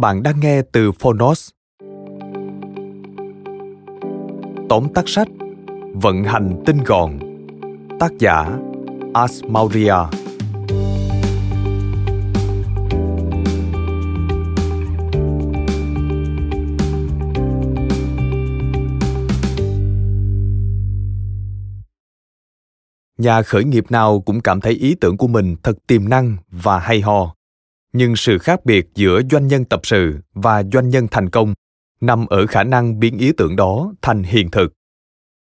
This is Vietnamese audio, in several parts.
Bạn đang nghe từ Phonos. Tóm tắt sách, Vận hành tinh gọn, Tác giả Asmauria Nhà khởi nghiệp nào cũng cảm thấy ý tưởng của mình thật tiềm năng và hay ho nhưng sự khác biệt giữa doanh nhân tập sự và doanh nhân thành công nằm ở khả năng biến ý tưởng đó thành hiện thực.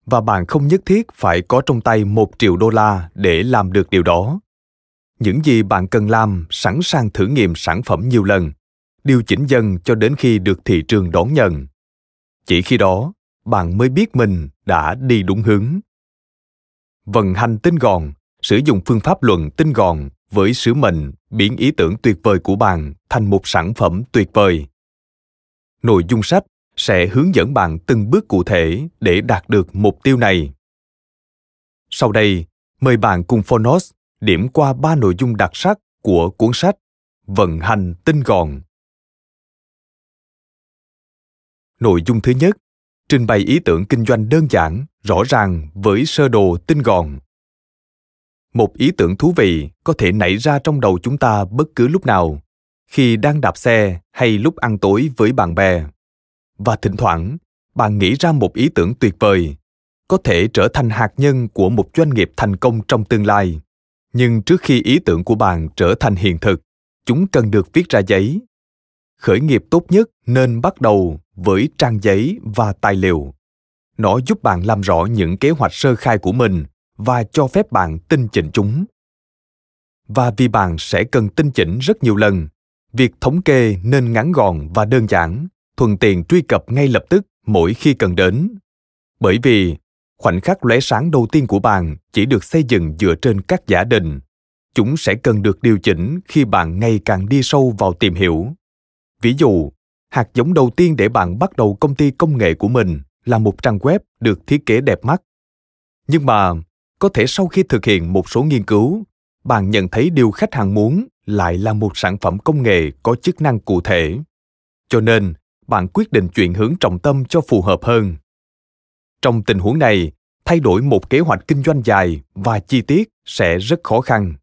Và bạn không nhất thiết phải có trong tay một triệu đô la để làm được điều đó. Những gì bạn cần làm sẵn sàng thử nghiệm sản phẩm nhiều lần, điều chỉnh dần cho đến khi được thị trường đón nhận. Chỉ khi đó, bạn mới biết mình đã đi đúng hướng. Vận hành tinh gọn, sử dụng phương pháp luận tinh gọn với sứ mệnh, biến ý tưởng tuyệt vời của bạn thành một sản phẩm tuyệt vời. Nội dung sách sẽ hướng dẫn bạn từng bước cụ thể để đạt được mục tiêu này. Sau đây, mời bạn cùng phonos điểm qua ba nội dung đặc sắc của cuốn sách vận hành tinh gọn. Nội dung thứ nhất, trình bày ý tưởng kinh doanh đơn giản, rõ ràng với sơ đồ tinh gọn một ý tưởng thú vị có thể nảy ra trong đầu chúng ta bất cứ lúc nào, khi đang đạp xe hay lúc ăn tối với bạn bè. Và thỉnh thoảng, bạn nghĩ ra một ý tưởng tuyệt vời, có thể trở thành hạt nhân của một doanh nghiệp thành công trong tương lai. Nhưng trước khi ý tưởng của bạn trở thành hiện thực, chúng cần được viết ra giấy. Khởi nghiệp tốt nhất nên bắt đầu với trang giấy và tài liệu. Nó giúp bạn làm rõ những kế hoạch sơ khai của mình và cho phép bạn tinh chỉnh chúng. Và vì bạn sẽ cần tinh chỉnh rất nhiều lần, việc thống kê nên ngắn gọn và đơn giản, thuận tiện truy cập ngay lập tức mỗi khi cần đến. Bởi vì, khoảnh khắc lóe sáng đầu tiên của bạn chỉ được xây dựng dựa trên các giả định. Chúng sẽ cần được điều chỉnh khi bạn ngày càng đi sâu vào tìm hiểu. Ví dụ, hạt giống đầu tiên để bạn bắt đầu công ty công nghệ của mình là một trang web được thiết kế đẹp mắt. Nhưng mà có thể sau khi thực hiện một số nghiên cứu, bạn nhận thấy điều khách hàng muốn lại là một sản phẩm công nghệ có chức năng cụ thể. Cho nên, bạn quyết định chuyển hướng trọng tâm cho phù hợp hơn. Trong tình huống này, thay đổi một kế hoạch kinh doanh dài và chi tiết sẽ rất khó khăn.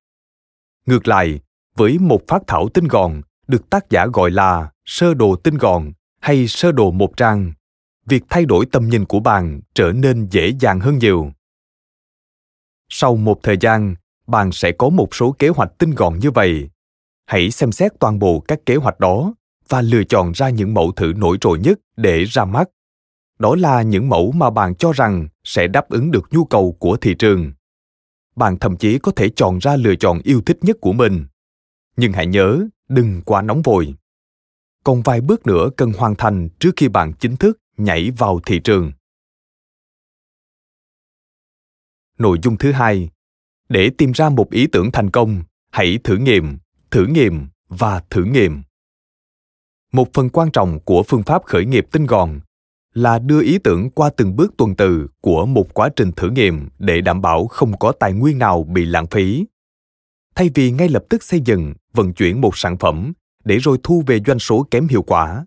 Ngược lại, với một phát thảo tinh gọn được tác giả gọi là sơ đồ tinh gọn hay sơ đồ một trang, việc thay đổi tầm nhìn của bạn trở nên dễ dàng hơn nhiều sau một thời gian, bạn sẽ có một số kế hoạch tinh gọn như vậy. Hãy xem xét toàn bộ các kế hoạch đó và lựa chọn ra những mẫu thử nổi trội nhất để ra mắt. Đó là những mẫu mà bạn cho rằng sẽ đáp ứng được nhu cầu của thị trường. Bạn thậm chí có thể chọn ra lựa chọn yêu thích nhất của mình. Nhưng hãy nhớ, đừng quá nóng vội. Còn vài bước nữa cần hoàn thành trước khi bạn chính thức nhảy vào thị trường. Nội dung thứ hai. Để tìm ra một ý tưởng thành công, hãy thử nghiệm thử nghiệm và thử nghiệm. Một phần quan trọng của phương pháp khởi nghiệp tinh gọn là đưa ý tưởng qua từng bước tuần tự của một quá trình thử nghiệm để đảm bảo không có tài nguyên nào bị lãng phí. Thay vì ngay lập tức xây dựng, vận chuyển một sản phẩm để rồi thu về doanh số kém hiệu quả,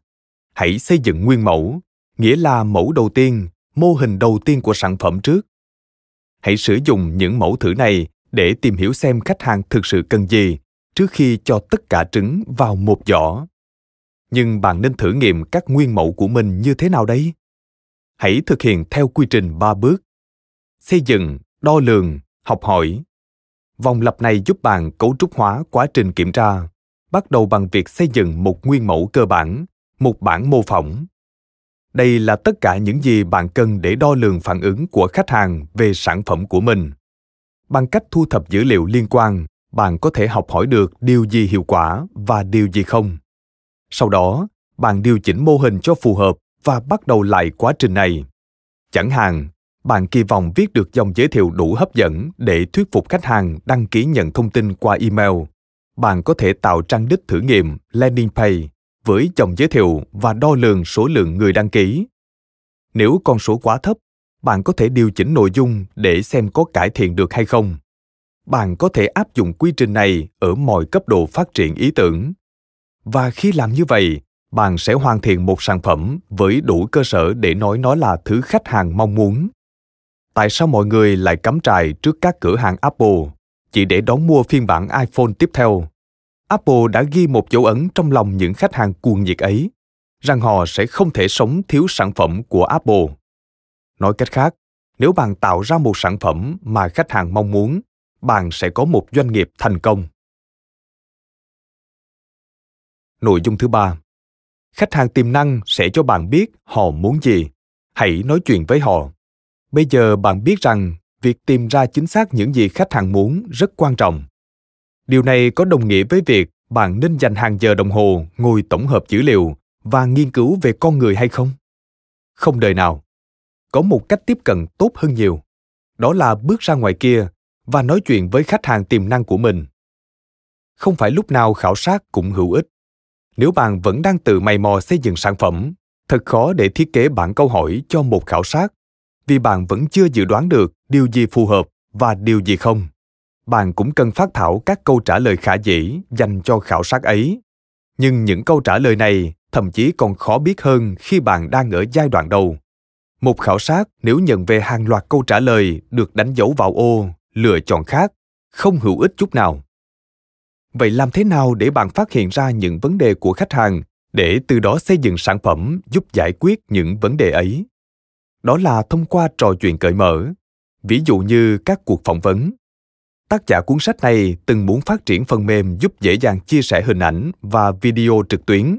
hãy xây dựng nguyên mẫu, nghĩa là mẫu đầu tiên, mô hình đầu tiên của sản phẩm trước hãy sử dụng những mẫu thử này để tìm hiểu xem khách hàng thực sự cần gì trước khi cho tất cả trứng vào một giỏ. Nhưng bạn nên thử nghiệm các nguyên mẫu của mình như thế nào đấy hãy thực hiện theo quy trình ba bước. Xây dựng, đo lường, học hỏi. Vòng lặp này giúp bạn cấu trúc hóa quá trình kiểm tra, bắt đầu bằng việc xây dựng một nguyên mẫu cơ bản, một bản mô phỏng đây là tất cả những gì bạn cần để đo lường phản ứng của khách hàng về sản phẩm của mình. Bằng cách thu thập dữ liệu liên quan, bạn có thể học hỏi được điều gì hiệu quả và điều gì không. Sau đó, bạn điều chỉnh mô hình cho phù hợp và bắt đầu lại quá trình này. Chẳng hạn, bạn kỳ vọng viết được dòng giới thiệu đủ hấp dẫn để thuyết phục khách hàng đăng ký nhận thông tin qua email. Bạn có thể tạo trang đích thử nghiệm landing page với dòng giới thiệu và đo lường số lượng người đăng ký. Nếu con số quá thấp, bạn có thể điều chỉnh nội dung để xem có cải thiện được hay không. Bạn có thể áp dụng quy trình này ở mọi cấp độ phát triển ý tưởng. Và khi làm như vậy, bạn sẽ hoàn thiện một sản phẩm với đủ cơ sở để nói nó là thứ khách hàng mong muốn. Tại sao mọi người lại cắm trại trước các cửa hàng apple? Chỉ để đón mua phiên bản iphone tiếp theo apple đã ghi một dấu ấn trong lòng những khách hàng cuồng nhiệt ấy, rằng họ sẽ không thể sống thiếu sản phẩm của apple. Nói cách khác, nếu bạn tạo ra một sản phẩm mà khách hàng mong muốn, bạn sẽ có một doanh nghiệp thành công. Nội dung thứ ba. Khách hàng tiềm năng sẽ cho bạn biết họ muốn gì. Hãy nói chuyện với họ. Bây giờ bạn biết rằng việc tìm ra chính xác những gì khách hàng muốn rất quan trọng điều này có đồng nghĩa với việc bạn nên dành hàng giờ đồng hồ ngồi tổng hợp dữ liệu và nghiên cứu về con người hay không? Không đời nào có một cách tiếp cận tốt hơn nhiều. Đó là bước ra ngoài kia và nói chuyện với khách hàng tiềm năng của mình. Không phải lúc nào khảo sát cũng hữu ích. Nếu bạn vẫn đang tự mày mò xây dựng sản phẩm, thật khó để thiết kế bản câu hỏi cho một khảo sát, vì bạn vẫn chưa dự đoán được điều gì phù hợp và điều gì không bạn cũng cần phát thảo các câu trả lời khả dĩ dành cho khảo sát ấy. Nhưng những câu trả lời này thậm chí còn khó biết hơn khi bạn đang ở giai đoạn đầu. Một khảo sát nếu nhận về hàng loạt câu trả lời được đánh dấu vào ô, lựa chọn khác, không hữu ích chút nào. Vậy làm thế nào để bạn phát hiện ra những vấn đề của khách hàng để từ đó xây dựng sản phẩm giúp giải quyết những vấn đề ấy? Đó là thông qua trò chuyện cởi mở. Ví dụ như các cuộc phỏng vấn tác giả cuốn sách này từng muốn phát triển phần mềm giúp dễ dàng chia sẻ hình ảnh và video trực tuyến.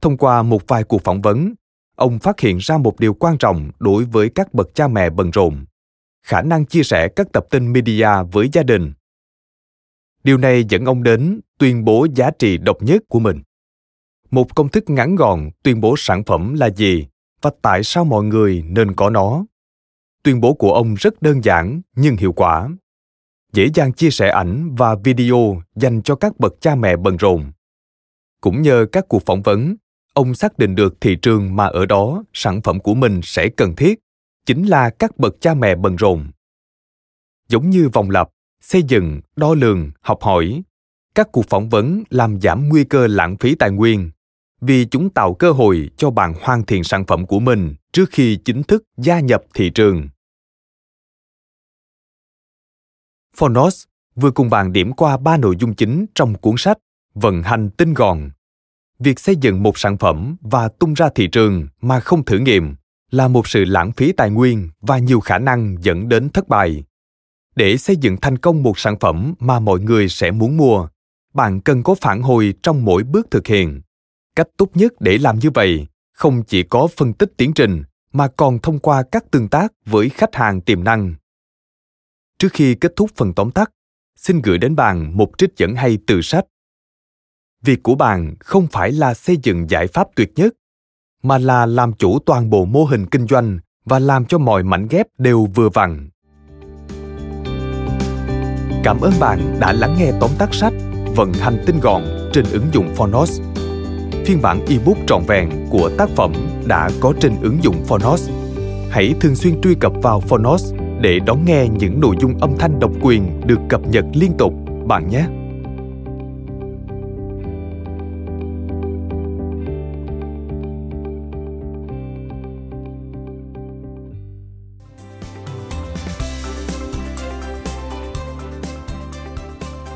Thông qua một vài cuộc phỏng vấn, ông phát hiện ra một điều quan trọng đối với các bậc cha mẹ bận rộn, khả năng chia sẻ các tập tin media với gia đình. Điều này dẫn ông đến tuyên bố giá trị độc nhất của mình. Một công thức ngắn gọn tuyên bố sản phẩm là gì và tại sao mọi người nên có nó. Tuyên bố của ông rất đơn giản nhưng hiệu quả dễ dàng chia sẻ ảnh và video dành cho các bậc cha mẹ bận rộn. Cũng nhờ các cuộc phỏng vấn, ông xác định được thị trường mà ở đó sản phẩm của mình sẽ cần thiết, chính là các bậc cha mẹ bận rộn. Giống như vòng lặp, xây dựng, đo lường, học hỏi, các cuộc phỏng vấn làm giảm nguy cơ lãng phí tài nguyên, vì chúng tạo cơ hội cho bạn hoàn thiện sản phẩm của mình trước khi chính thức gia nhập thị trường. Phonos vừa cùng bạn điểm qua ba nội dung chính trong cuốn sách Vận hành tinh gọn. Việc xây dựng một sản phẩm và tung ra thị trường mà không thử nghiệm là một sự lãng phí tài nguyên và nhiều khả năng dẫn đến thất bại. Để xây dựng thành công một sản phẩm mà mọi người sẽ muốn mua, bạn cần có phản hồi trong mỗi bước thực hiện. Cách tốt nhất để làm như vậy không chỉ có phân tích tiến trình mà còn thông qua các tương tác với khách hàng tiềm năng Trước khi kết thúc phần tóm tắt, xin gửi đến bạn một trích dẫn hay từ sách. Việc của bạn không phải là xây dựng giải pháp tuyệt nhất, mà là làm chủ toàn bộ mô hình kinh doanh và làm cho mọi mảnh ghép đều vừa vặn. Cảm ơn bạn đã lắng nghe tóm tắt sách Vận hành tinh gọn trên ứng dụng Phonos. Phiên bản ebook trọn vẹn của tác phẩm đã có trên ứng dụng Phonos. Hãy thường xuyên truy cập vào Phonos để đón nghe những nội dung âm thanh độc quyền được cập nhật liên tục bạn nhé.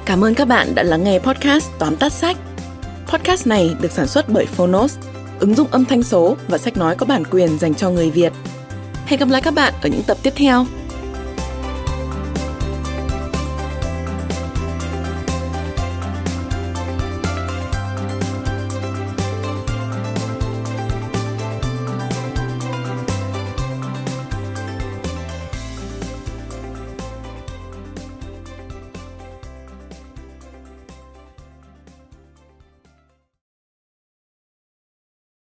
Cảm ơn các bạn đã lắng nghe podcast Tóm tắt sách. Podcast này được sản xuất bởi Phonos, ứng dụng âm thanh số và sách nói có bản quyền dành cho người Việt. Hẹn gặp lại các bạn ở những tập tiếp theo.